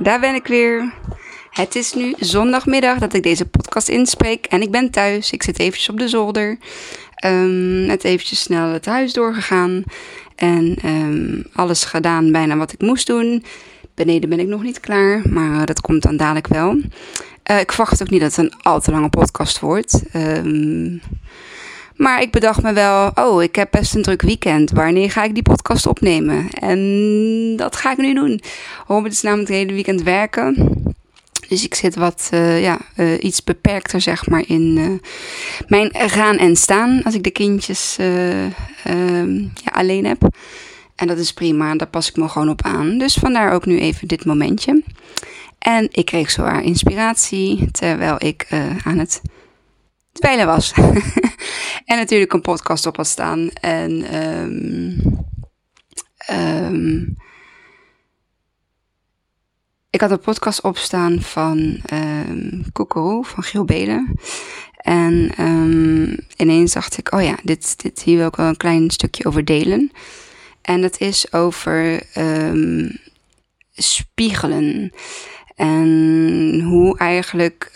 daar ben ik weer. Het is nu zondagmiddag dat ik deze podcast inspreek en ik ben thuis. Ik zit eventjes op de zolder. Um, net eventjes snel het huis doorgegaan en um, alles gedaan bijna wat ik moest doen. Beneden ben ik nog niet klaar, maar dat komt dan dadelijk wel. Uh, ik verwacht ook niet dat het een al te lange podcast wordt. Um, maar ik bedacht me wel, oh, ik heb best een druk weekend. Wanneer ga ik die podcast opnemen? En dat ga ik nu doen. Robert is namelijk het hele weekend werken. Dus ik zit wat uh, ja, uh, iets beperkter, zeg maar, in uh, mijn gaan en staan. Als ik de kindjes ja, alleen heb. En dat is prima, daar pas ik me gewoon op aan. Dus vandaar ook nu even dit momentje. En ik kreeg zowaar inspiratie terwijl ik aan het dweilen was. en natuurlijk een podcast op staan. En um, um, ik had een podcast opstaan van um, van Giel Belen. En ineens dacht ik, oh ja, dit, dit hier wil ik wel een klein stukje over delen. En dat is over spiegelen. En hoe eigenlijk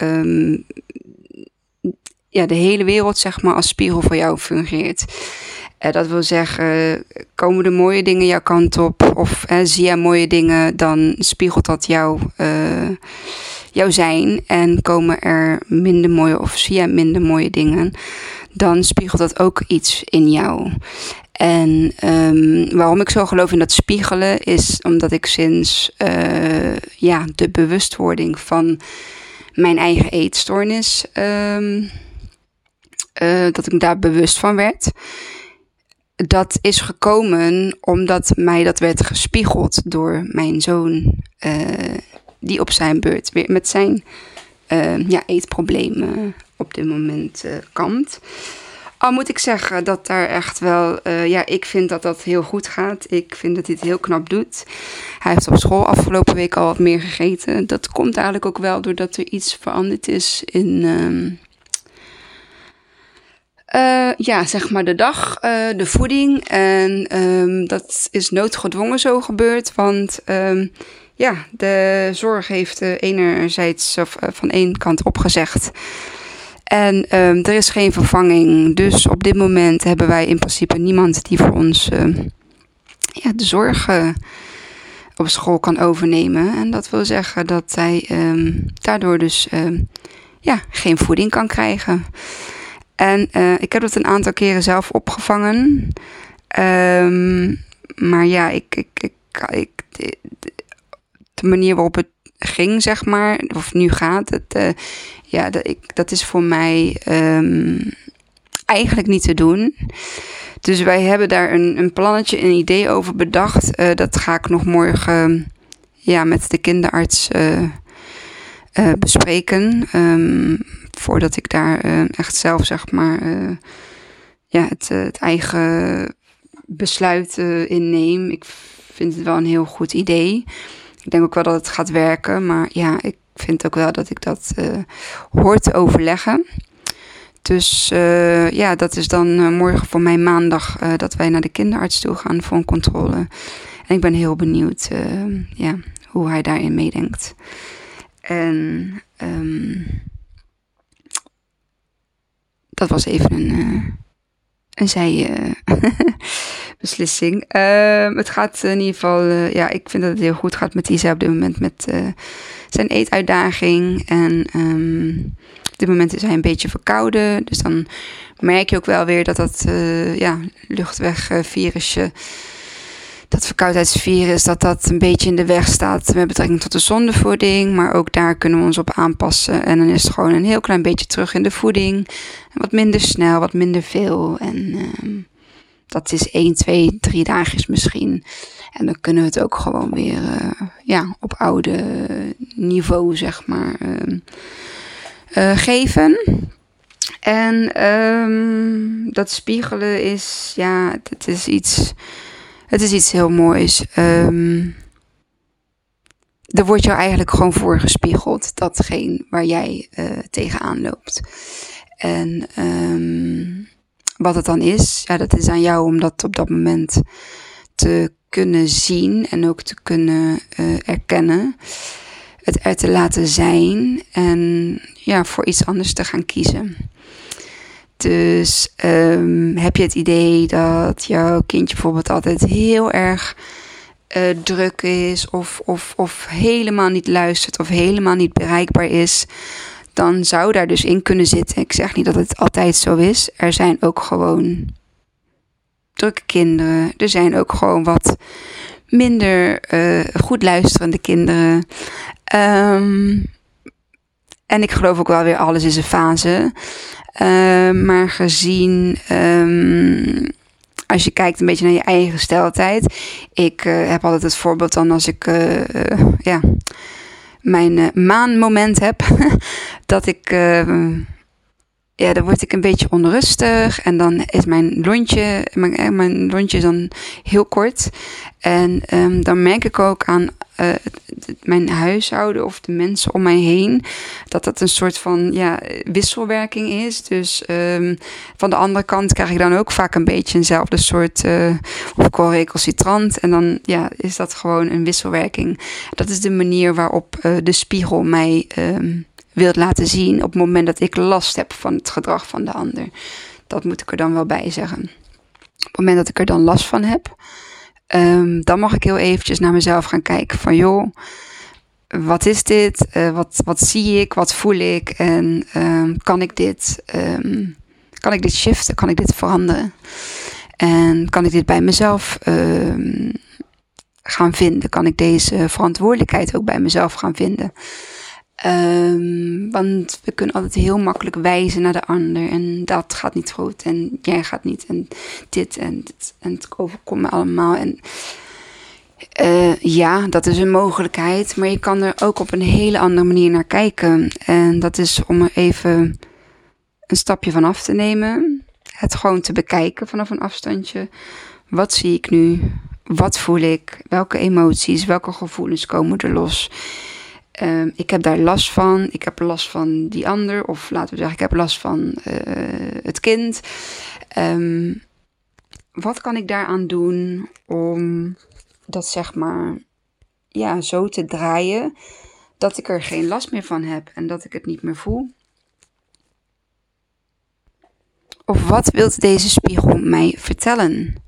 ja, de hele wereld zeg maar als spiegel voor jou fungeert. Uh, dat wil zeggen, komen de mooie dingen jouw kant op of uh, zie je mooie dingen, dan spiegelt dat jou, uh, jouw zijn. En komen er minder mooie of zie je minder mooie dingen, dan spiegelt dat ook iets in jou. En um, waarom ik zo geloof in dat spiegelen is omdat ik sinds ja, de bewustwording van mijn eigen eetstoornis um, uh, dat ik daar bewust van werd. Dat is gekomen omdat mij dat werd gespiegeld door mijn zoon, uh, die op zijn beurt weer met zijn uh, ja, eetproblemen op dit moment kampt. Al moet ik zeggen dat daar echt wel, ja, ik vind dat dat heel goed gaat. Ik vind dat hij het heel knap doet. Hij heeft op school afgelopen week al wat meer gegeten. Dat komt eigenlijk ook wel doordat er iets veranderd is in ehm, uh, ja, zeg maar de dag, uh, de voeding. En um, dat is noodgedwongen zo gebeurd. Want um, ja, de zorg heeft uh, enerzijds of, van één kant opgezegd. En um, er is geen vervanging. Dus op dit moment hebben wij in principe niemand die voor ons ja, de zorg op school kan overnemen. En dat wil zeggen dat hij daardoor dus ja, geen voeding kan krijgen. En uh, ik heb het een aantal keren zelf opgevangen. Um, maar ja, ik, ik, ik, de manier waarop het ging, zeg maar, of nu gaat, het, uh, ja, dat, ik, dat is voor mij um, eigenlijk niet te doen. Dus wij hebben daar een, een plannetje, een idee over bedacht. Uh, dat ga ik nog morgen ja, met de kinderarts bespreken. Um, voordat ik daar uh, echt zelf, zeg maar, uh, ja, het, uh, het, eigen besluit in neem. Ik vind het wel een heel goed idee. Ik denk ook wel dat het gaat werken, maar ja, ik vind ook wel dat ik dat hoor te overleggen. Dus ja, dat is dan morgen voor mij maandag dat wij naar de kinderarts toe gaan voor een controle. En ik ben heel benieuwd ja, hoe hij daarin meedenkt. En um, dat was even een, uh, een zij-beslissing. Uh, uh, het gaat in ieder geval, uh, ja, ik vind dat het heel goed gaat met Isa op dit moment met zijn eetuitdaging. En um, op dit moment is hij een beetje verkouden. Dus dan merk je ook wel weer dat dat ja, luchtwegvirusje dat verkoudheidsvirus, dat dat een beetje in de weg staat met betrekking tot de zondevoeding. Maar ook daar kunnen we ons op aanpassen. En dan is het gewoon een heel klein beetje terug in de voeding. Wat minder snel, wat minder veel. En uh, dat is 1, 2, 3 dagjes misschien. En dan kunnen we het ook gewoon weer uh, ja, op oude niveau, zeg maar, uh, geven. En um, dat spiegelen is, ja, het is iets het is iets heel moois. Um, er wordt jou eigenlijk gewoon voor gespiegeld datgene waar jij uh, tegenaan loopt. En um, wat het dan is, ja, dat is aan jou om dat op dat moment te kunnen zien en ook te kunnen uh, erkennen. het er te laten zijn en ja, voor iets anders te gaan kiezen. Dus ehm, heb je het idee dat jouw kindje bijvoorbeeld altijd heel erg uh, druk is, of, of, of helemaal niet luistert, of helemaal niet bereikbaar is, dan zou daar dus in kunnen zitten. Ik zeg niet dat het altijd zo is. Er zijn ook gewoon drukke kinderen. Er zijn ook gewoon wat minder uh, goed luisterende kinderen. Um, en ik geloof ook wel weer, alles is een fase. Uh, maar gezien, um, als je kijkt een beetje naar je eigen gesteldheid. Ik uh, heb altijd het voorbeeld dan als ik, uh, ja, mijn maanmoment heb. dat ik ja, dan word ik een beetje onrustig. En dan is mijn lontje, mijn, eh, mijn is dan heel kort. En um, dan merk ik ook aan uh, mijn huishouden of de mensen om mij heen dat dat een soort van ja, wisselwerking is. Dus um, van de andere kant krijg ik dan ook vaak een beetje eenzelfde soort uh, of recalcitrant. En dan ja, is dat gewoon een wisselwerking. Dat is de manier waarop de spiegel mij. Um, wilt laten zien op het moment dat ik last heb van het gedrag van de ander. Dat moet ik er dan wel bij zeggen. Op het moment dat ik er dan last van heb, um, dan mag ik heel eventjes naar mezelf gaan kijken van joh, wat is dit? Uh, wat, wat zie ik? Wat voel ik? En um, kan ik dit, um, kan ik dit shiften? Kan ik dit veranderen? En kan ik dit bij mezelf gaan vinden? Kan ik deze verantwoordelijkheid ook bij mezelf gaan vinden? Um, want we kunnen altijd heel makkelijk wijzen naar de ander. En dat gaat niet goed. En jij gaat niet. En dit en. En het overkomt allemaal. En uh, ja, dat is een mogelijkheid. Maar je kan er ook op een hele andere manier naar kijken. En dat is om er even een stapje van af te nemen. Het gewoon te bekijken vanaf een afstandje. Wat zie ik nu? Wat voel ik? Welke emoties, welke gevoelens komen er los? Um, ik heb daar last van. Ik heb last van die ander. Of laten we zeggen, ik heb last van uh, het kind. Um, wat kan ik daaraan doen om dat zeg maar ja, zo te draaien dat ik er geen last meer van heb en dat ik het niet meer voel? Of wat wilt deze spiegel mij vertellen?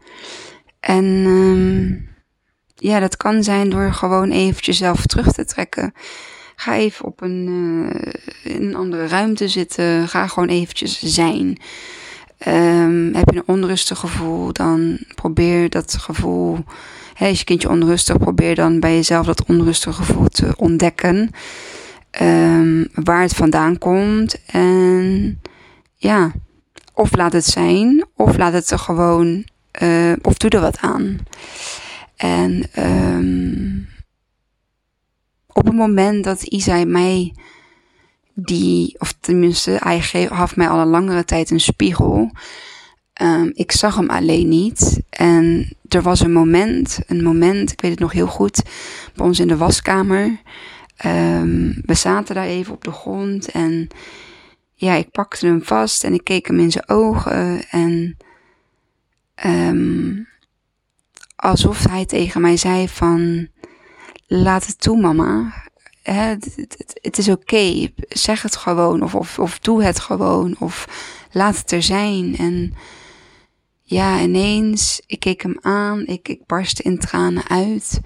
En um, ja, dat kan zijn door gewoon eventjes zelf terug te trekken. Ga even op een, in een andere ruimte zitten. Ga gewoon eventjes zijn. Um, heb je een onrustig gevoel, dan probeer dat gevoel. Hè, is je kindje onrustig, probeer dan bij jezelf dat onrustige gevoel te ontdekken. Um, waar het vandaan komt. En ja, of laat het zijn, of laat het er gewoon. Uh, of doe er wat aan. En um, op het moment dat Isai mij die, of tenminste, hij gaf mij al een langere tijd een spiegel. Um, ik zag hem alleen niet. En er was een moment, een moment, ik weet het nog heel goed, bij ons in de waskamer. Um, we zaten daar even op de grond en ja, ik pakte hem vast en ik keek hem in zijn ogen en alsof hij tegen mij zei van, laat het toe mama. het, is oké, zeg het gewoon of, of, of doe het gewoon of laat het er zijn. En ja, ineens, ik keek hem aan, ik, ik barstte in tranen uit.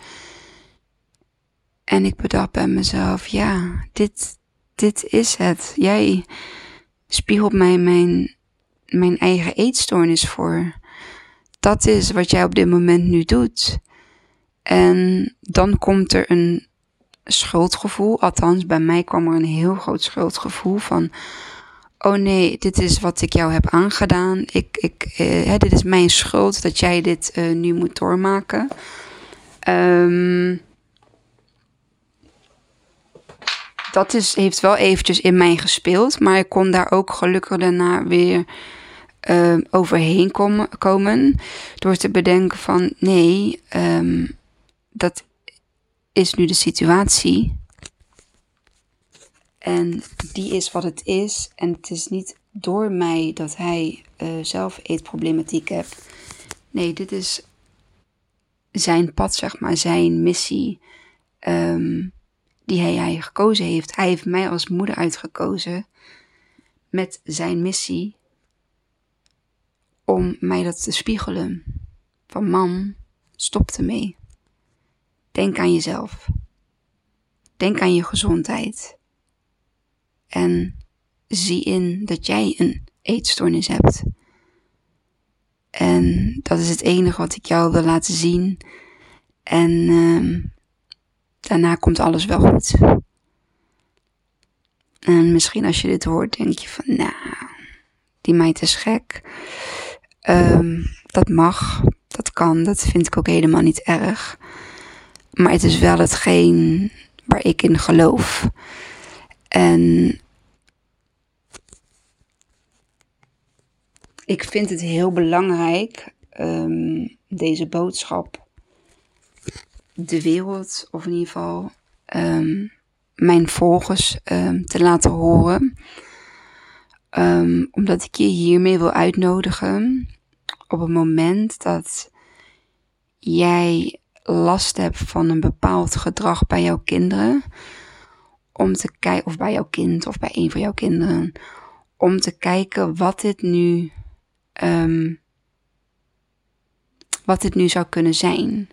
En ik bedacht bij mezelf, ja, dit, dit is het. Jij spiegelt mij mijn, mijn eigen eetstoornis voor dat is wat jij op dit moment nu doet. En dan komt er een schuldgevoel. Althans, bij mij kwam er een heel groot schuldgevoel van. Oh nee, dit is wat ik jou heb aangedaan. Ik, ik, eh, dit is mijn schuld dat jij dit uh, nu moet doormaken. Um, dat is, heeft wel eventjes in mij gespeeld. Maar ik kon daar ook gelukkig daarna weer uh, overheen komen, komen. Door te bedenken van nee, um, dat is nu de situatie. En die is wat het is. En het is niet door mij dat hij uh, zelf eetproblematiek heeft. Nee, dit is zijn pad, zeg maar, zijn missie. Um, die hij, hij gekozen heeft. Hij heeft mij als moeder uitgekozen met zijn missie om mij dat te spiegelen. Van mam, stop ermee. Denk aan jezelf. Denk aan je gezondheid. En zie in dat jij een eetstoornis hebt. En dat is het enige wat ik jou wil laten zien. En uh, daarna komt alles wel goed. En misschien als je dit hoort, denk je van, nou, die meid is gek. Um, dat mag, dat kan, dat vind ik ook helemaal niet erg. Maar het is wel hetgeen waar ik in geloof. En ik vind het heel belangrijk, um, deze boodschap, de wereld, of in ieder geval um, mijn volgers te laten horen. Omdat ik je hiermee wil uitnodigen op het moment dat jij last hebt van een bepaald gedrag bij jouw kinderen, om te kijken, of bij jouw kind of bij een van jouw kinderen, om te kijken wat dit nu, um, wat dit nu zou kunnen zijn.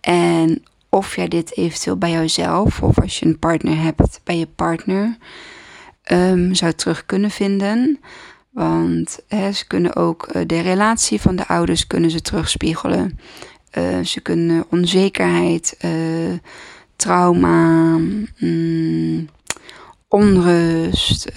En of jij dit eventueel bij jouzelf, of als je een partner hebt, bij je partner, um, zou terug kunnen vinden. Want ze kunnen ook uh, de relatie van de ouders kunnen ze terugspiegelen. Uh, ze kunnen onzekerheid, uh, trauma, mm, onrust,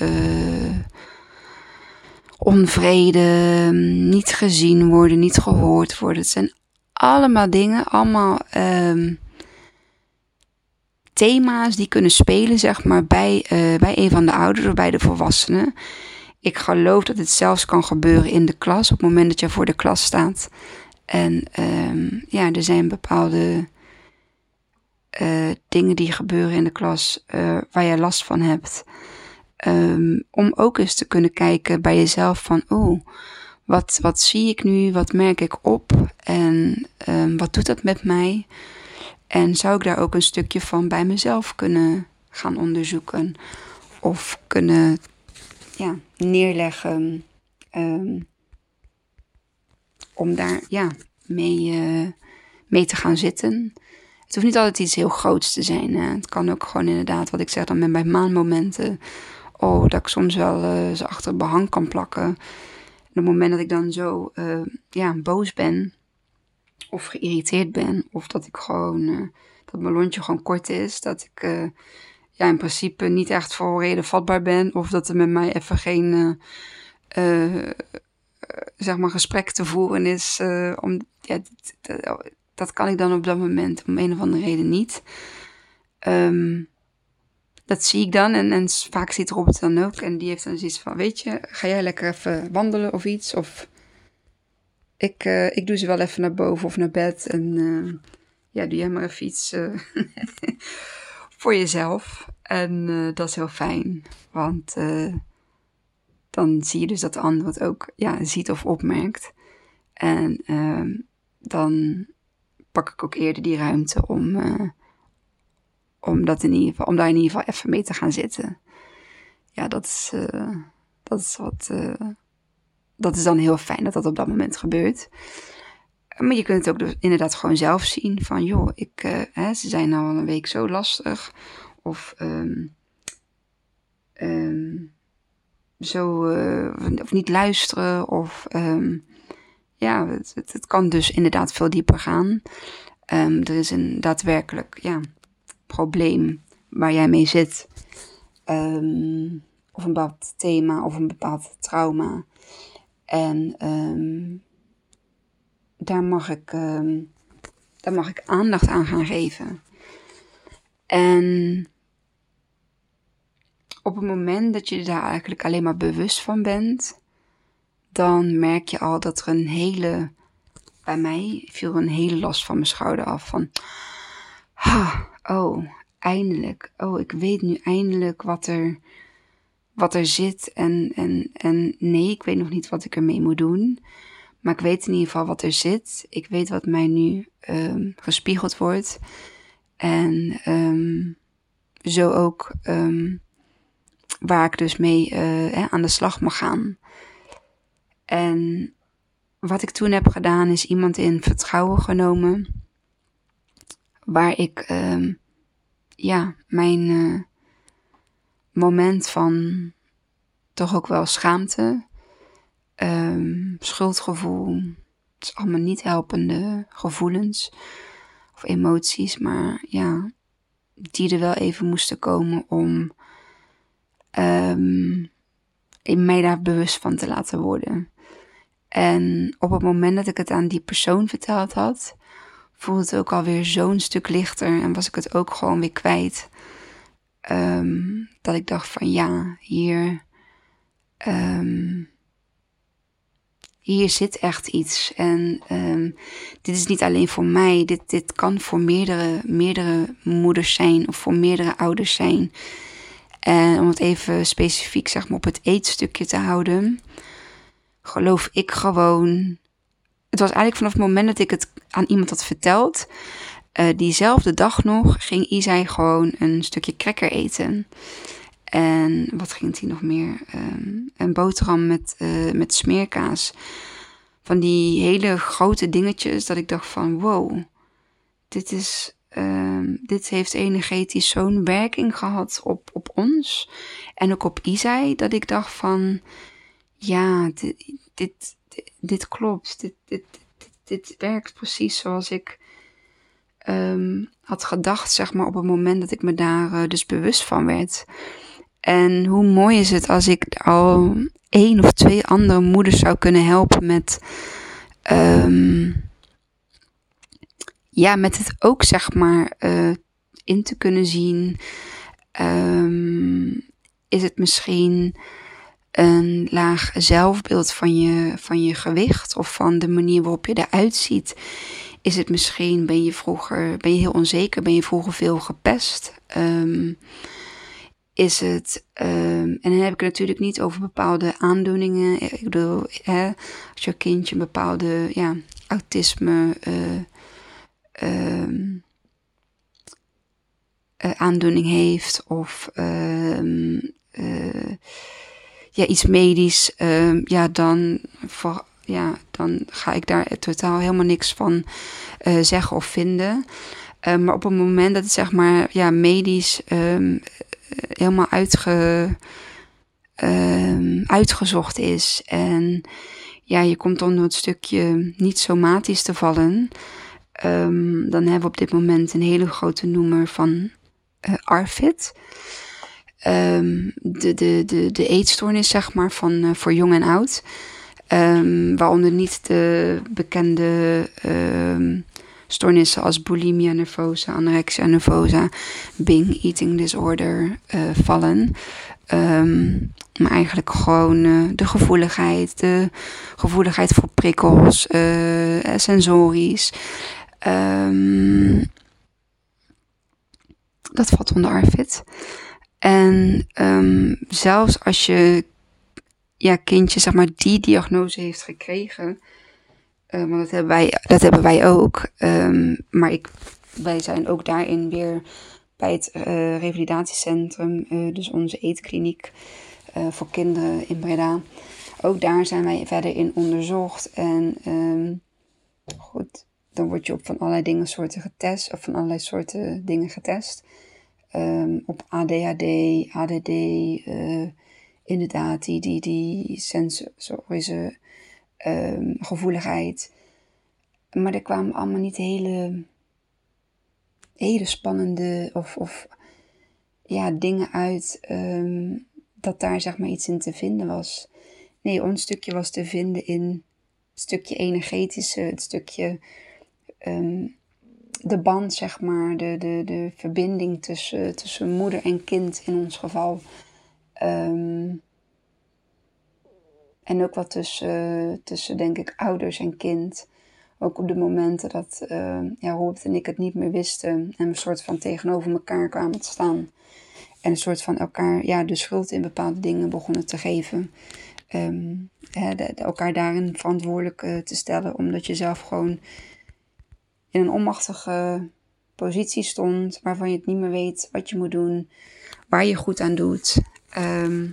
onvrede, niet gezien worden, niet gehoord worden. Het zijn allemaal dingen, allemaal um, thema's die kunnen spelen, zeg maar, bij, bij een van de ouders of bij de volwassenen. Ik geloof dat het zelfs kan gebeuren in de klas, op het moment dat je voor de klas staat. En um, ja, er zijn bepaalde uh, dingen die gebeuren in de klas uh, waar je last van hebt. Um, om ook eens te kunnen kijken bij jezelf van, oh, wat, wat zie ik nu, wat merk ik op en um, wat doet dat met mij? En zou ik daar ook een stukje van bij mezelf kunnen gaan onderzoeken of kunnen ja, neerleggen. Um, om daar ja, mee, uh, mee te gaan zitten. Het hoeft niet altijd iets heel groots te zijn. Het kan ook gewoon inderdaad, wat ik zeg dan met bij maanmomenten. Oh, dat ik soms wel uh, ze achter behang kan plakken. En op het moment dat ik dan zo uh, ja, boos ben, of geïrriteerd ben, of dat ik gewoon, dat mijn lontje gewoon kort is, dat ik ja, in principe niet echt voor reden vatbaar ben. Of dat er met mij even geen uh, zeg maar gesprek te voeren is. Om, ja, dat, dat, kan ik dan op dat moment om een of andere reden niet. Um, dat zie ik dan en, en vaak ziet Robert dan ook. En die heeft dan zoiets van, weet je, ga jij lekker even wandelen of iets? Of ik, uh, ik doe ze wel even naar boven of naar bed. En uh, ja, doe jij maar even iets voor jezelf. En dat is heel fijn, want dan zie je dus dat de ander het ook ja, ziet of opmerkt. En uh, dan pak ik ook eerder die ruimte om, om, dat in ieder geval, om daar in ieder geval even mee te gaan zitten. Ja, dat is, dat is wat. Dat is dan heel fijn dat dat op dat moment gebeurt. Maar je kunt het ook dus inderdaad gewoon zelf zien van, joh, ik, uh, hè, ze zijn al een week zo lastig. Of um, um, zo, uh, of niet luisteren. Of um, ja, het, het, het, kan dus inderdaad veel dieper gaan. er is een daadwerkelijk ja, probleem waar jij mee zit. of een bepaald thema of een bepaald trauma. En daar mag ik, daar mag ik aandacht aan gaan geven. En op het moment dat je daar eigenlijk alleen maar bewust van bent, dan merk je al dat er een hele, bij mij viel een hele last van mijn schouder af. Van, oh, eindelijk. Oh, ik weet nu eindelijk wat er, wat er zit. En, en, en nee, ik weet nog niet wat ik ermee moet doen. Maar ik weet in ieder geval wat er zit. Ik weet wat mij nu um, gespiegeld wordt. En um, zo ook ehm, waar ik dus mee uh, aan de slag mag gaan. En wat ik toen heb gedaan is iemand in vertrouwen genomen. Waar ik ja, mijn uh, moment van toch ook wel schaamte, um, schuldgevoel. Het is allemaal niet helpende gevoelens of emoties, maar ja, die er wel even moesten komen om um, mij daar bewust van te laten worden. En op het moment dat ik het aan die persoon verteld had, voelde het ook alweer zo'n stuk lichter en was ik het ook gewoon weer kwijt. Um, dat ik dacht van ja, hier, um, hier zit echt iets. En um, dit is niet alleen voor mij, dit, dit kan voor meerdere, meerdere moeders zijn of voor meerdere ouders zijn. En om het even specifiek zeg maar, op het eetstukje te houden, geloof ik gewoon. Het was eigenlijk vanaf het moment dat ik het aan iemand had verteld. Uh, diezelfde dag nog ging Isai gewoon een stukje cracker eten. En wat ging hij nog meer? Um, een boterham met, uh, met smeerkaas. Van die hele grote dingetjes dat ik dacht van wow, dit is um, dit heeft energetisch zo'n werking gehad op, op ons en ook op Isai, dat ik dacht van, ja, dit, dit, klopt, dit, dit, dit, werkt precies zoals ik um, had gedacht, zeg maar, op het moment dat ik me daar uh, dus bewust van werd. En hoe mooi is het als ik al één of twee andere moeders zou kunnen helpen met um, ja, met het ook zeg maar uh, in te kunnen zien. Um, is het misschien een laag zelfbeeld van je, van je gewicht of van de manier waarop je eruit ziet? Is het misschien, ben je vroeger, ben je heel onzeker, ben je vroeger veel gepest? Um, is het, um, en dan heb ik het natuurlijk niet over bepaalde aandoeningen. Ik bedoel, hè, als je kindje een bepaalde ja, autisme, uh, um, uh, aandoening heeft of uh, ja, iets medisch, ja, dan, voor, ja, dan ga ik daar totaal helemaal niks van uh, zeggen of vinden. maar op het moment dat het zeg maar ja, medisch helemaal uitge, uitgezocht is en ja, je komt onder het stukje niet somatisch te vallen, Um, dan hebben we op dit moment een hele grote noemer van ARFID. Um, de, de, de, de eetstoornis, zeg maar, van, voor jong en oud. Um, waaronder niet de bekende stoornissen als bulimia nervosa, anorexia nervosa, Bing eating disorder uh, vallen. maar eigenlijk gewoon de gevoeligheid, de gevoeligheid voor prikkels, sensorisch. Um, dat valt onder ARFID. En zelfs als je ja, kindje zeg maar, die diagnose heeft gekregen, uh, want dat hebben wij, dat hebben wij ook. Um, maar ik, wij zijn ook daarin weer bij het uh, revalidatiecentrum, uh, dus onze eetkliniek voor kinderen in Breda. Ook daar zijn wij verder in onderzocht. En um, goed, dan word je op van allerlei dingen soorten getest, of van allerlei soorten dingen getest. Um, op ADHD, ADD, inderdaad, die, die, die sensorische um, gevoeligheid. Maar er kwamen allemaal niet hele, hele spannende of, of ja, dingen uit um, dat daar zeg maar iets in te vinden was. Nee, ons stukje was te vinden in het stukje energetische, het stukje um, de band, zeg maar, de, de, de verbinding tussen, tussen moeder en kind in ons geval. Um, en ook wat tussen, tussen, denk ik, ouders en kind. Ook op de momenten dat uh, ja, Robert en ik het niet meer wisten. En we een soort van tegenover elkaar kwamen te staan. En een soort van elkaar ja, de schuld in bepaalde dingen begonnen te geven. De, elkaar daarin verantwoordelijk uh, te stellen. Omdat je zelf gewoon in een onmachtige positie stond waarvan je het niet meer weet wat je moet doen, waar je goed aan doet. Ehm,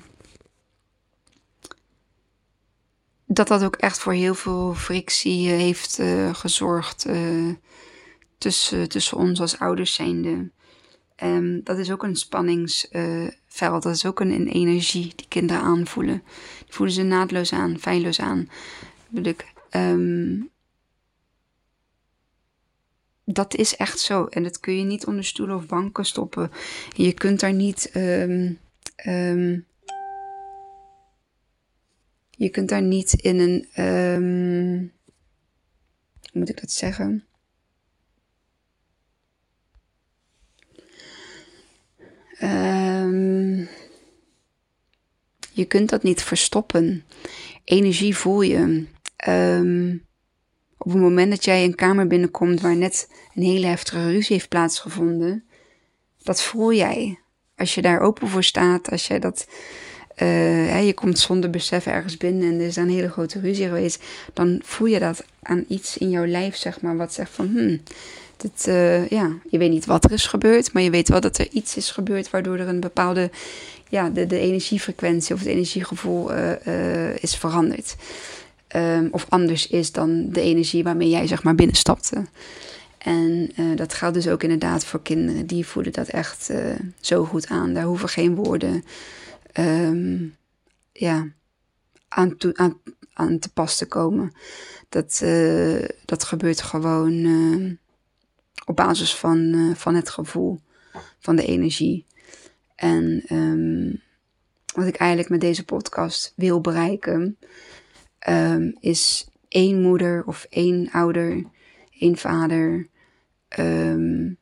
dat dat ook echt voor heel veel frictie heeft uh, gezorgd uh, tussen, tussen ons als ouders zijnde. Um, dat is ook een spanningsveld, dat is ook een, energie die kinderen aanvoelen. Die voelen ze naadloos aan, feilloos aan. Bedoel um, dat is echt zo. En dat kun je niet onder stoelen of banken stoppen. Je kunt daar niet. Um, je kunt daar niet in een. Um, hoe moet ik dat zeggen? je kunt dat niet verstoppen. Energie voel je. Op het moment dat jij een kamer binnenkomt waar net een hele heftige ruzie heeft plaatsgevonden, dat voel jij. Als je daar open voor staat, als jij dat. Uh, je komt zonder besef ergens binnen en er is een hele grote ruzie geweest, dan voel je dat aan iets in jouw lijf, zeg maar, wat zegt van, hmm, dit, uh, ja, je weet niet wat er is gebeurd, maar je weet wel dat er iets is gebeurd waardoor er een bepaalde, ja, de, de energiefrequentie of het energiegevoel uh, is veranderd. Um, of anders is dan de energie waarmee jij zeg maar binnenstapte. En uh, dat geldt dus ook inderdaad voor kinderen. Die voelen dat echt uh, zo goed aan. Daar hoeven geen woorden um, ja, aan, aan, aan, te pas te komen. Dat, uh, dat gebeurt gewoon op basis van, van het gevoel, van de energie. En um, wat ik eigenlijk met deze podcast wil bereiken, um, is één moeder of één ouder, één vader um,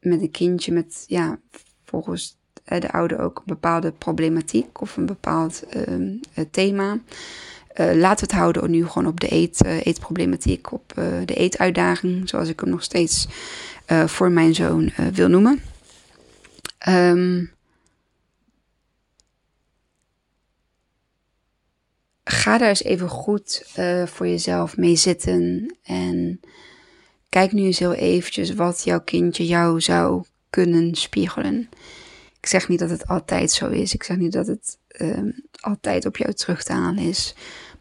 met een kindje met, ja, volgens de ouder ook een bepaalde problematiek of een bepaald um, thema. Uh, laten we het houden nu gewoon op de eet, eetproblematiek, op uh, de eetuitdaging, zoals ik hem nog steeds voor mijn zoon wil noemen. Um, ga daar eens even goed voor jezelf mee zitten. En kijk nu eens heel eventjes wat jouw kindje jou zou kunnen spiegelen. Ik zeg niet dat het altijd zo is. Ik zeg niet dat het uh, altijd op jou terug te halen is.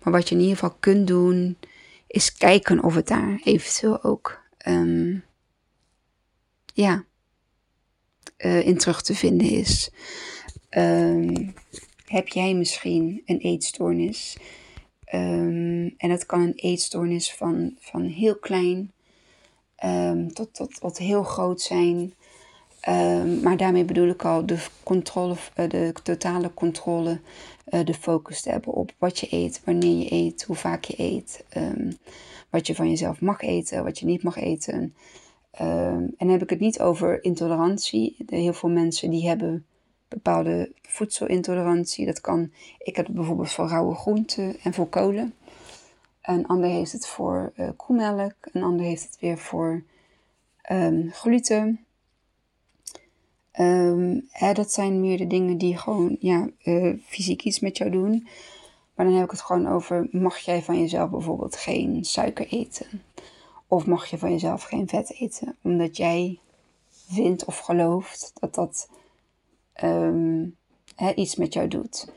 Maar wat je in ieder geval kunt doen, is kijken of het daar eventueel ook um, ja, uh, in terug te vinden is. Um, heb jij misschien een eetstoornis? En dat kan een eetstoornis van, van heel klein um, tot, tot, tot heel groot zijn. Um, maar daarmee bedoel ik al de controle, uh, de totale controle, uh, de focus te hebben op wat je eet, wanneer je eet, hoe vaak je eet, wat je van jezelf mag eten, wat je niet mag eten. en dan heb ik het niet over intolerantie. heel veel mensen die hebben bepaalde voedselintolerantie. Dat kan, ik heb het bijvoorbeeld voor rauwe groenten en voor kolen. Een ander heeft het voor uh, koemelk. Een ander heeft het weer voor um, gluten. Hè, dat zijn meer de dingen die gewoon ja, uh, fysiek iets met jou doen. Maar dan heb ik het gewoon over, mag jij van jezelf bijvoorbeeld geen suiker eten? Of mag je van jezelf geen vet eten? Omdat jij vindt of gelooft dat dat um, iets met jou doet.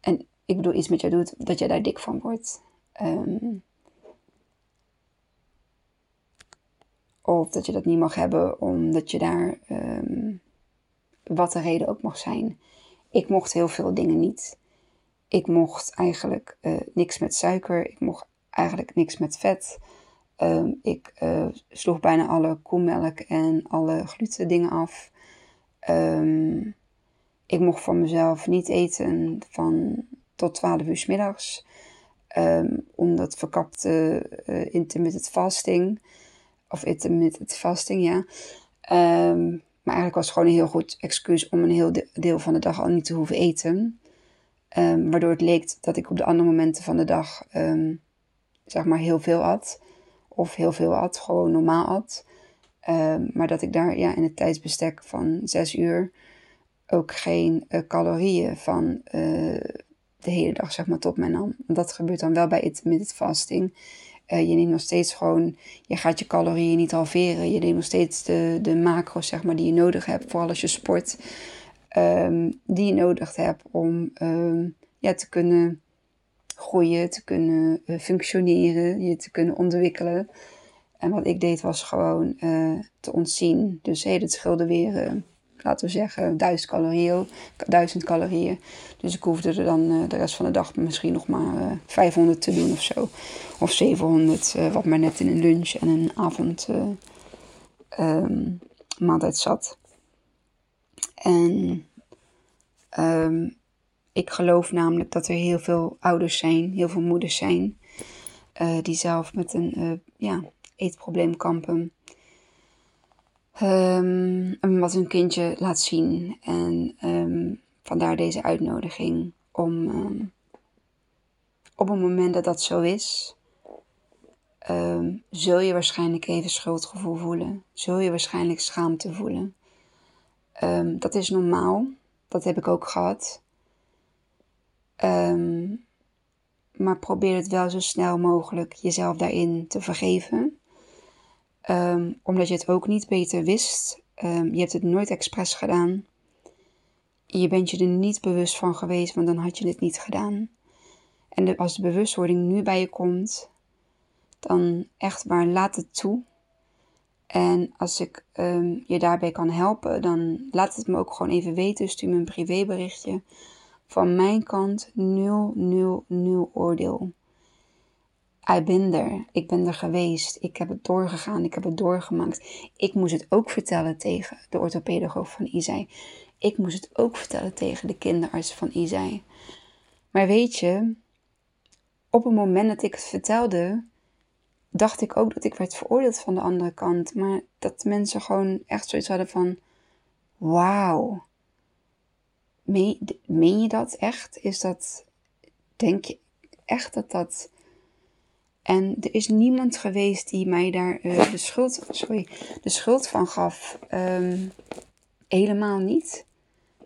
En ik bedoel iets met jou doet, dat jij daar dik van wordt. Um, of dat je dat niet mag hebben omdat je daar, wat de reden ook mag zijn. Ik mocht heel veel dingen niet. Ik mocht eigenlijk uh, niks met suiker. Ik mocht eigenlijk niks met vet. Um, ik uh, sloeg bijna alle koemelk en alle gluten dingen af. Ik mocht voor mezelf niet eten van tot 12 uur s middags. Um, omdat verkapte uh, intermittent fasting. Of intermittent fasting, ja. Um, maar eigenlijk was het gewoon een heel goed excuus om een heel deel van de dag al niet te hoeven eten. Um, waardoor het leek dat ik op de andere momenten van de dag, zeg maar, heel veel at. Of heel veel at, gewoon normaal at. Ehm, maar dat ik daar ja, in het tijdsbestek van zes uur ook geen uh, calorieën van uh, de hele dag zeg maar, tot mij nam. Dat gebeurt dan wel bij intermittent fasting. je neemt nog steeds gewoon, je gaat je calorieën niet halveren. Je neemt nog steeds de, de macro's, zeg maar, die je nodig hebt, vooral als je sport, ehm, die je nodig hebt om ehm, ja, te kunnen groeien, te kunnen uh, functioneren, je te kunnen ontwikkelen. En wat ik deed was gewoon uh, te ontzien. Dus hey, dat scheelde weer, uh, laten we zeggen, 1000 calorieën, 1000 calorieën. Dus ik hoefde er dan de rest van de dag misschien nog maar 500 te doen of zo. Of 700, wat maar net in een lunch en een avond um, maaltijd zat. En um, ik geloof namelijk dat er heel veel ouders zijn, heel veel moeders zijn, die zelf met een uh, ja, eetprobleem kampen. Um, wat hun kindje laat zien. En um, vandaar deze uitnodiging om um, op het moment dat dat zo is, zul je waarschijnlijk even schuldgevoel voelen. Zul je waarschijnlijk schaamte voelen. dat is normaal. Dat heb ik ook gehad. Maar probeer het wel zo snel mogelijk jezelf daarin te vergeven. Um, omdat je het ook niet beter wist. Um, je hebt het nooit expres gedaan. Je bent je er niet bewust van geweest, want dan had je het niet gedaan. En als de bewustwording nu bij je komt, dan echt maar laat het toe. En als ik je daarbij kan helpen, dan laat het me ook gewoon even weten. Stuur me een privéberichtje van mijn kant 0, 0, 0 oordeel. I ben er. Ik ben er geweest. Ik heb het doorgegaan. Ik heb het doorgemaakt. Ik moest het ook vertellen tegen de orthopedagoog van Isai. Ik moest het ook vertellen tegen de kinderarts van Isai. Maar weet je, op het moment dat ik het vertelde, dacht ik ook dat ik werd veroordeeld van de andere kant. Maar dat mensen gewoon echt zoiets hadden van: wauw, Meen, je dat echt? Is dat, denk je echt dat dat... En er is niemand geweest die mij daar uh, de, schuld, sorry, de schuld van gaf. Um, helemaal niet.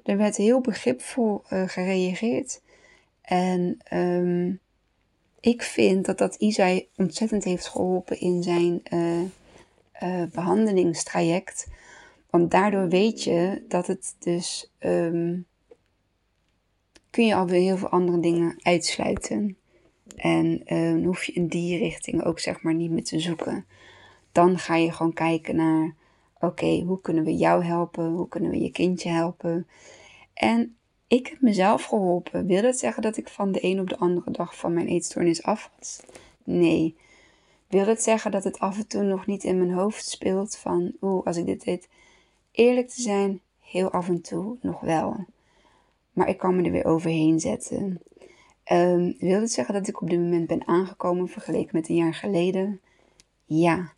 Er werd heel begripvol uh, gereageerd. En um, ik vind dat dat Isai ontzettend heeft geholpen in zijn uh, behandelingstraject. Want daardoor weet je dat het dus um, kun je alweer heel veel andere dingen uitsluiten. En uh, hoef je in die richting ook zeg maar niet meer te zoeken. Dan ga je gewoon kijken naar, oké, hoe kunnen we jou helpen? Hoe kunnen we je kindje helpen? En ik heb mezelf geholpen. Wil dat zeggen dat ik van de een op de andere dag van mijn eetstoornis af was? Nee. Wil dat zeggen dat het af en toe nog niet in mijn hoofd speelt van, oeh, als ik dit deed? Eerlijk te zijn, heel af en toe nog wel. Maar ik kan me er weer overheen zetten. Um, wil het zeggen dat ik op dit moment ben aangekomen vergeleken met een jaar geleden? Ja.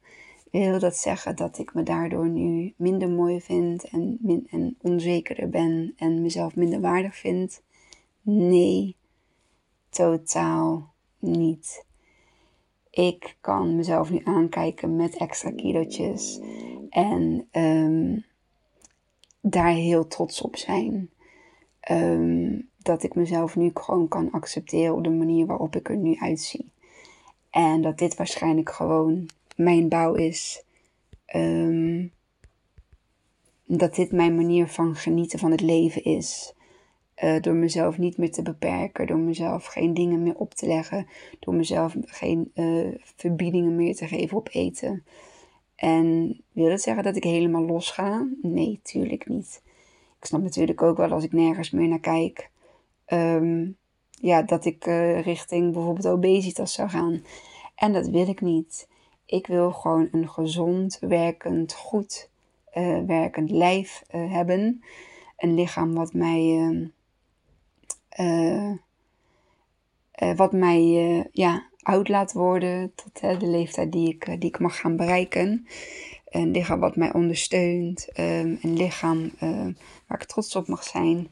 Wil dat zeggen dat ik me daardoor nu minder mooi vind en, min onzekerder ben en mezelf minder waardig vind? Nee, totaal niet. Ik kan mezelf nu aankijken met extra kilootjes en um, daar heel trots op zijn. Um, dat ik mezelf nu gewoon kan accepteren op de manier waarop ik er nu uitzie. En dat dit waarschijnlijk gewoon mijn bouw is. Um, dat dit mijn manier van genieten van het leven is. Uh, door mezelf niet meer te beperken, door mezelf geen dingen meer op te leggen, door mezelf geen uh, verbiedingen meer te geven op eten. En wil dat zeggen dat ik helemaal los ga? Nee, tuurlijk niet. Ik snap natuurlijk ook wel als ik nergens meer naar kijk. Um, ja, dat ik uh, richting bijvoorbeeld obesitas zou gaan. En dat wil ik niet. Ik wil gewoon een gezond, werkend, goed uh, werkend lijf uh, hebben. Een lichaam wat mij, wat mij ja, oud laat worden tot de leeftijd die ik, die ik mag gaan bereiken. Een lichaam wat mij ondersteunt. Um, een lichaam waar ik trots op mag zijn.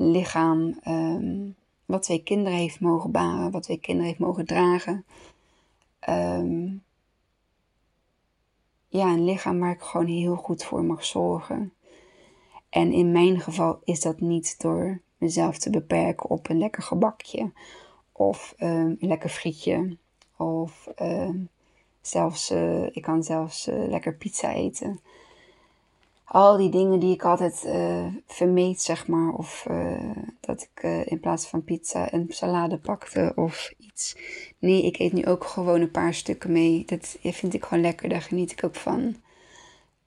Lichaam um, wat twee kinderen heeft mogen baren, wat twee kinderen heeft mogen dragen. Um, ja, een lichaam waar ik gewoon heel goed voor mag zorgen. En in mijn geval is dat niet door mezelf te beperken op een lekker gebakje of een lekker frietje Of ehm, zelfs, uh, ik kan zelfs uh, lekker pizza eten. Al die dingen die ik altijd uh, vermeed, zeg maar. Of dat ik in plaats van pizza een salade pakte of iets. Nee, ik eet nu ook gewoon een paar stukken mee. Dat vind ik gewoon lekker, daar geniet ik ook van.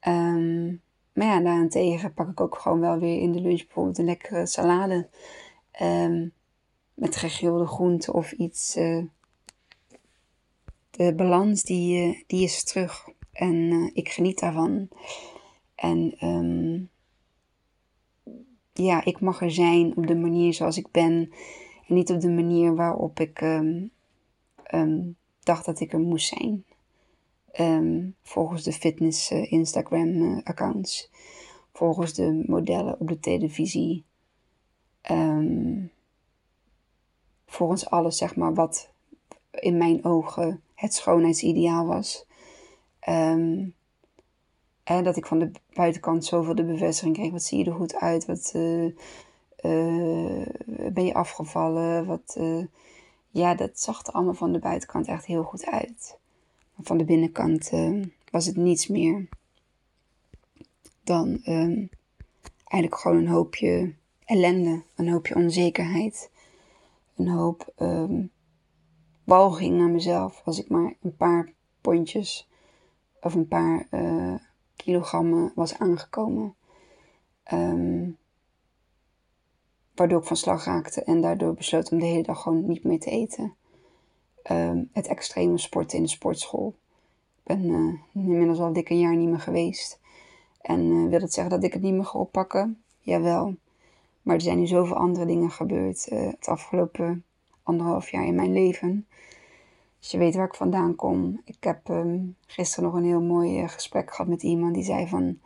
Um, maar ja, daarentegen pak ik ook gewoon wel weer in de lunch bijvoorbeeld een lekkere salade. Um, met gegrilde groenten of iets. De balans die, die is terug. En ik geniet daarvan. En um, ja, ik mag er zijn op de manier zoals ik ben. En niet op de manier waarop ik um, um, dacht dat ik er moest zijn. volgens de fitness Instagram accounts. Volgens de modellen op de televisie. Volgens alles, zeg maar, wat in mijn ogen het schoonheidsideaal was. En dat ik van de buitenkant zoveel de bevestiging kreeg. Wat zie je er goed uit? Wat uh, uh, ben je afgevallen? Wat, uh, ja, dat zag er allemaal van de buitenkant echt heel goed uit. Maar van de binnenkant was het niets meer dan um, eigenlijk gewoon een hoopje ellende, een hoopje onzekerheid een hoop um, walging naar mezelf als ik maar een paar pondjes of een paar kilogrammen was aangekomen. Um, waardoor ik van slag raakte en daardoor besloot om de hele dag gewoon niet meer te eten. Um, het extreme sporten in de sportschool. Ik ben uh, inmiddels al dik een jaar niet meer geweest. En uh, wil het zeggen dat ik het niet meer ga oppakken? Jawel. Maar er zijn nu zoveel andere dingen gebeurd uh, het afgelopen anderhalf jaar in mijn leven. Dus je weet waar ik vandaan kom. Ik heb um, gisteren nog een heel mooi uh, gesprek gehad met iemand die zei van...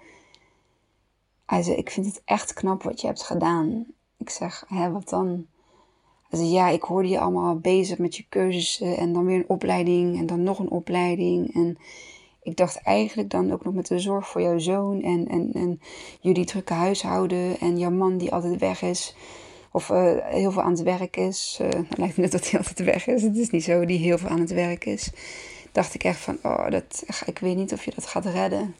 Zei, ik vind het echt knap wat je hebt gedaan. Ik zeg, hè, wat dan? Hij zei, ja, ik hoorde je allemaal bezig met je cursussen en dan weer een opleiding en dan nog een opleiding. En ik dacht eigenlijk dan ook nog met de zorg voor jouw zoon en, en, en jullie drukke huishouden en jouw man die altijd weg is. Of uh, heel veel aan het werk is. Uh, lijkt me net dat hij altijd weg is. Het is niet zo die heel veel aan het werk is. Dacht ik echt van, oh, dat, ik weet niet of je dat gaat redden.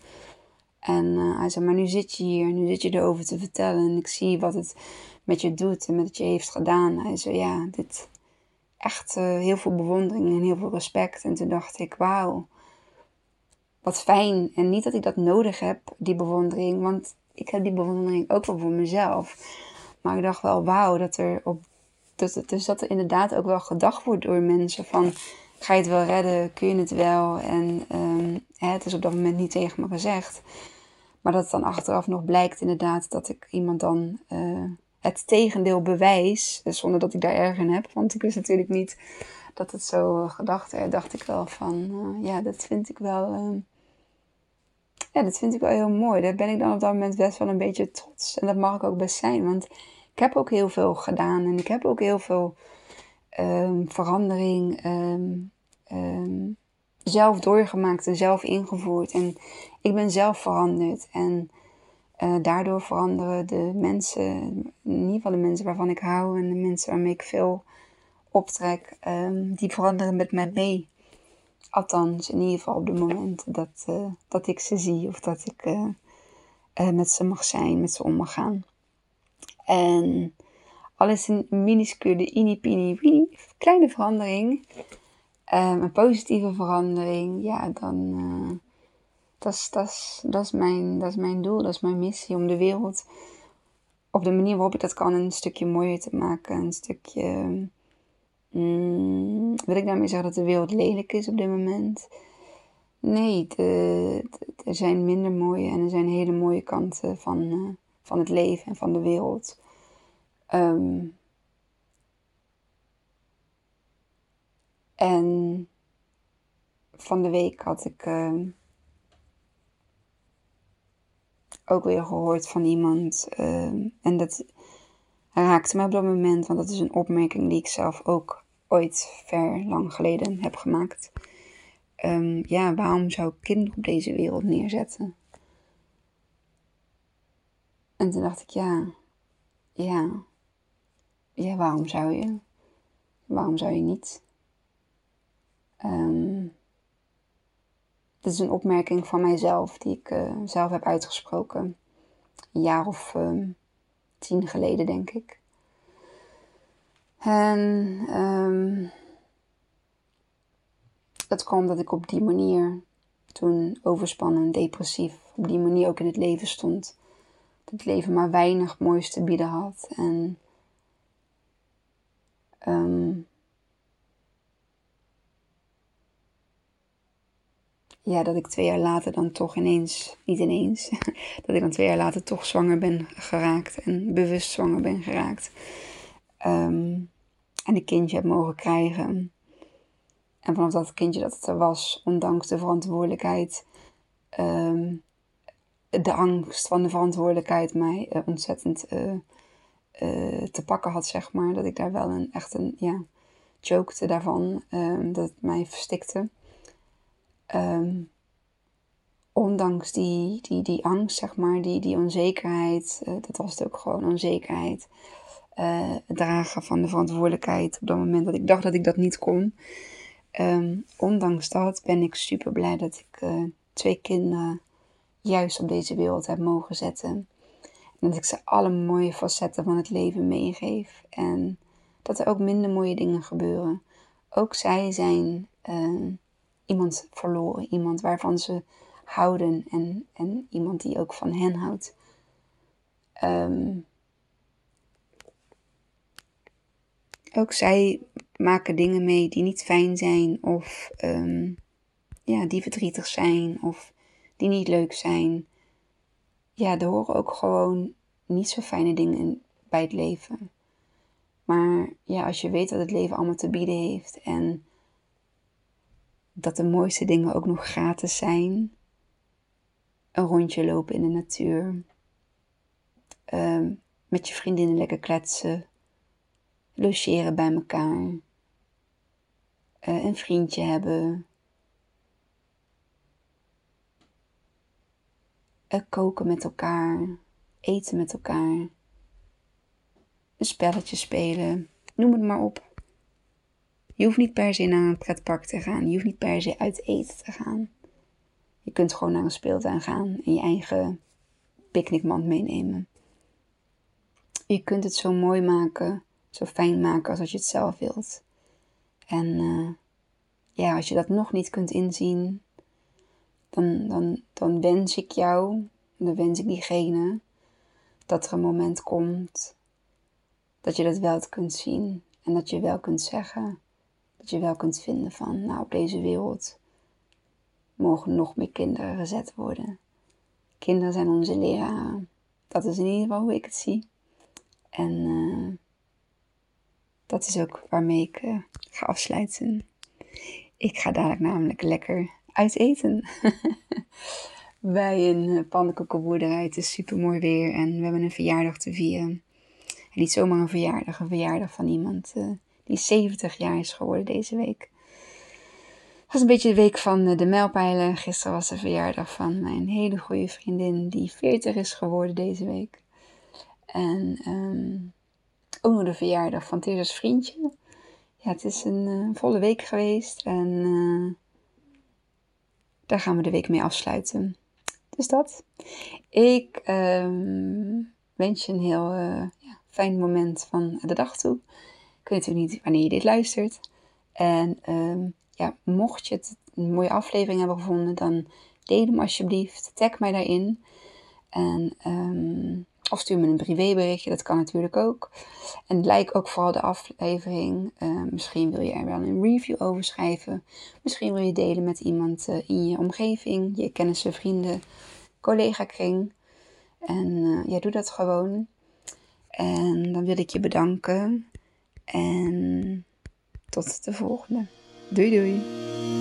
En uh, hij zei, maar nu zit je hier, nu zit je erover te vertellen. En ik zie wat het met je doet en met wat je heeft gedaan. Hij zei, ja, dit echt heel veel bewondering en heel veel respect. En toen dacht ik, wauw wat fijn. En niet dat ik dat nodig heb, die bewondering, want ik heb die bewondering ook wel voor mezelf. Maar ik dacht wel, wauw, dat er op. Dat, dus dat er inderdaad ook wel gedacht wordt door mensen van. Ga je het wel redden? Kun je het wel? En um, hè, het is op dat moment niet tegen me gezegd. Maar dat het dan achteraf nog blijkt inderdaad dat ik iemand dan uh, het tegendeel bewijs. Zonder dat ik daar erg in heb. Want ik wist natuurlijk niet dat het zo gedacht werd. Dacht ik wel van, uh, ja, dat vind ik wel... Uh, ja, dat vind ik wel heel mooi. Daar ben ik dan op dat moment best wel een beetje trots. En dat mag ik ook best zijn. Want ik heb ook heel veel gedaan. En ik heb ook heel veel um, verandering um, um, zelf doorgemaakt en zelf ingevoerd. En ik ben zelf veranderd. En uh, daardoor veranderen de mensen, in ieder geval de mensen waarvan ik hou en de mensen waarmee ik veel optrek, die veranderen met mij mee. Althans, in ieder geval op het moment dat, uh, dat ik ze zie of dat ik uh, met ze mag zijn, met ze om mag gaan. En alles een minuscule, ini pini wini, kleine verandering, um, een positieve verandering, ja, dan is, dat, is, mijn, mijn doel, dat is mijn missie om de wereld op de manier waarop ik dat kan een stukje mooier te maken, een stukje Mm, wil ik daarmee zeggen dat de wereld lelijk is op dit moment? Nee, er zijn minder mooie en er zijn hele mooie kanten van, uh, van het leven en van de wereld. Um, en van de week had ik uh, ook weer gehoord van iemand. Uh, en dat raakte me op dat moment, want dat is een opmerking die ik zelf ook ooit ver lang geleden heb gemaakt. Ja, waarom zou ik kinderen op deze wereld neerzetten? En toen dacht ik, ja, ja, ja, waarom zou je? Waarom zou je niet? Um, dit is een opmerking van mijzelf die ik uh, zelf heb uitgesproken. Een jaar of um, tien geleden, denk ik. En um, dat kwam dat ik op die manier toen overspannen, depressief, op die manier ook in het leven stond. Het leven maar weinig moois te bieden had. En um, ja, dat ik twee jaar later dan toch ineens, niet ineens, dat ik dan twee jaar later toch zwanger ben geraakt en bewust zwanger ben geraakt. Um, en een kindje heb mogen krijgen. En vanaf dat kindje dat het er was, ondanks de verantwoordelijkheid, um, de angst van de verantwoordelijkheid mij uh, ontzettend uh, uh, te pakken had, zeg maar. Dat ik daar wel een echt een, ja, chokte daarvan, um, dat het mij verstikte. Um, ondanks die, die, die angst, zeg maar, die, die onzekerheid, dat was het ook gewoon onzekerheid. het dragen van de verantwoordelijkheid op dat moment dat ik dacht dat ik dat niet kon. Um, ondanks dat ben ik super blij dat ik twee kinderen juist op deze wereld heb mogen zetten. En dat ik ze alle mooie facetten van het leven meegeef. En dat er ook minder mooie dingen gebeuren. Ook zij zijn uh, iemand verloren. Iemand waarvan ze houden. En, en iemand die ook van hen houdt. Um, ook zij maken dingen mee die niet fijn zijn of um, ja, die verdrietig zijn of die niet leuk zijn. Ja, er horen ook gewoon niet zo fijne dingen in, bij het leven. Maar ja, als je weet wat het leven allemaal te bieden heeft en dat de mooiste dingen ook nog gratis zijn. Een rondje lopen in de natuur. Um, met je vriendinnen lekker kletsen logeren bij elkaar, uh, een vriendje hebben, koken met elkaar, eten met elkaar, een spelletje spelen, noem het maar op. Je hoeft niet per se naar een pretpark te gaan, je hoeft niet per se uit eten te gaan. Je kunt gewoon naar een speeltuin gaan en je eigen picknickmand meenemen. Je kunt het zo mooi maken zo fijn maken als je het zelf wilt. En uh, ja, als je dat nog niet kunt inzien, dan, dan, dan wens ik jou, dan wens ik diegene, dat er een moment komt dat je dat wel kunt zien. En dat je wel kunt zeggen, dat je wel kunt vinden van, nou op deze wereld mogen nog meer kinderen gezet worden. Kinderen zijn onze leraren. Dat is in ieder geval hoe ik het zie. En uh, dat is ook waarmee ik uh, ga afsluiten. Ik ga dadelijk namelijk lekker uit eten. Bij een uh, pannenkoekenboerderij. Het is super mooi weer en we hebben een verjaardag te vieren. En niet zomaar een verjaardag, een verjaardag van iemand uh, die 70 jaar is geworden deze week. Het was een beetje de week van de mijlpijlen. Gisteren was de verjaardag van mijn hele goede vriendin die 40 is geworden deze week. En um, ook nog de verjaardag van Teresa's vriendje. Ja, het is een volle week geweest en daar gaan we de week mee afsluiten. Dus dat. Ik um, wens je een heel uh, ja, fijn moment van de dag toe. Ik weet natuurlijk niet wanneer je dit luistert. En um, ja, mocht je het een mooie aflevering hebben gevonden, dan deel hem alsjeblieft. Tag mij daarin. En um, of stuur me een privéberichtje, dat kan natuurlijk ook. En like ook vooral de aflevering. Uh, misschien wil je er wel een review over schrijven. Misschien wil je delen met iemand uh, in je omgeving, je kennissen, vrienden, collega-kring. En uh, ja, doe dat gewoon. En dan wil ik je bedanken. En tot de volgende. Doei doei.